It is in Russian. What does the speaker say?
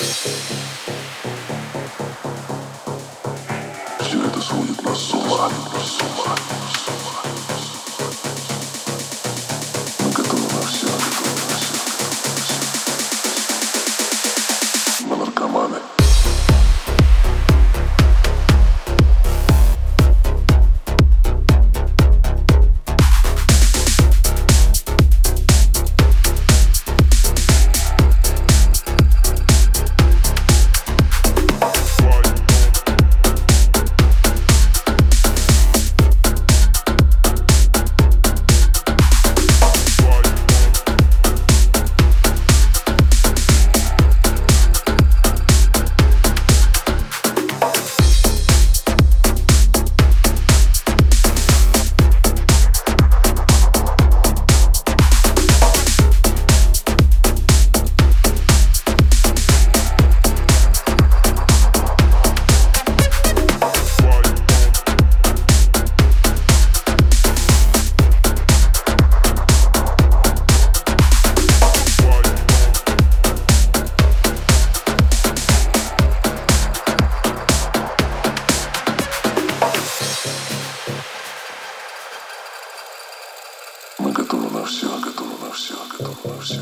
Все это сводит нас с ума, с ума, все.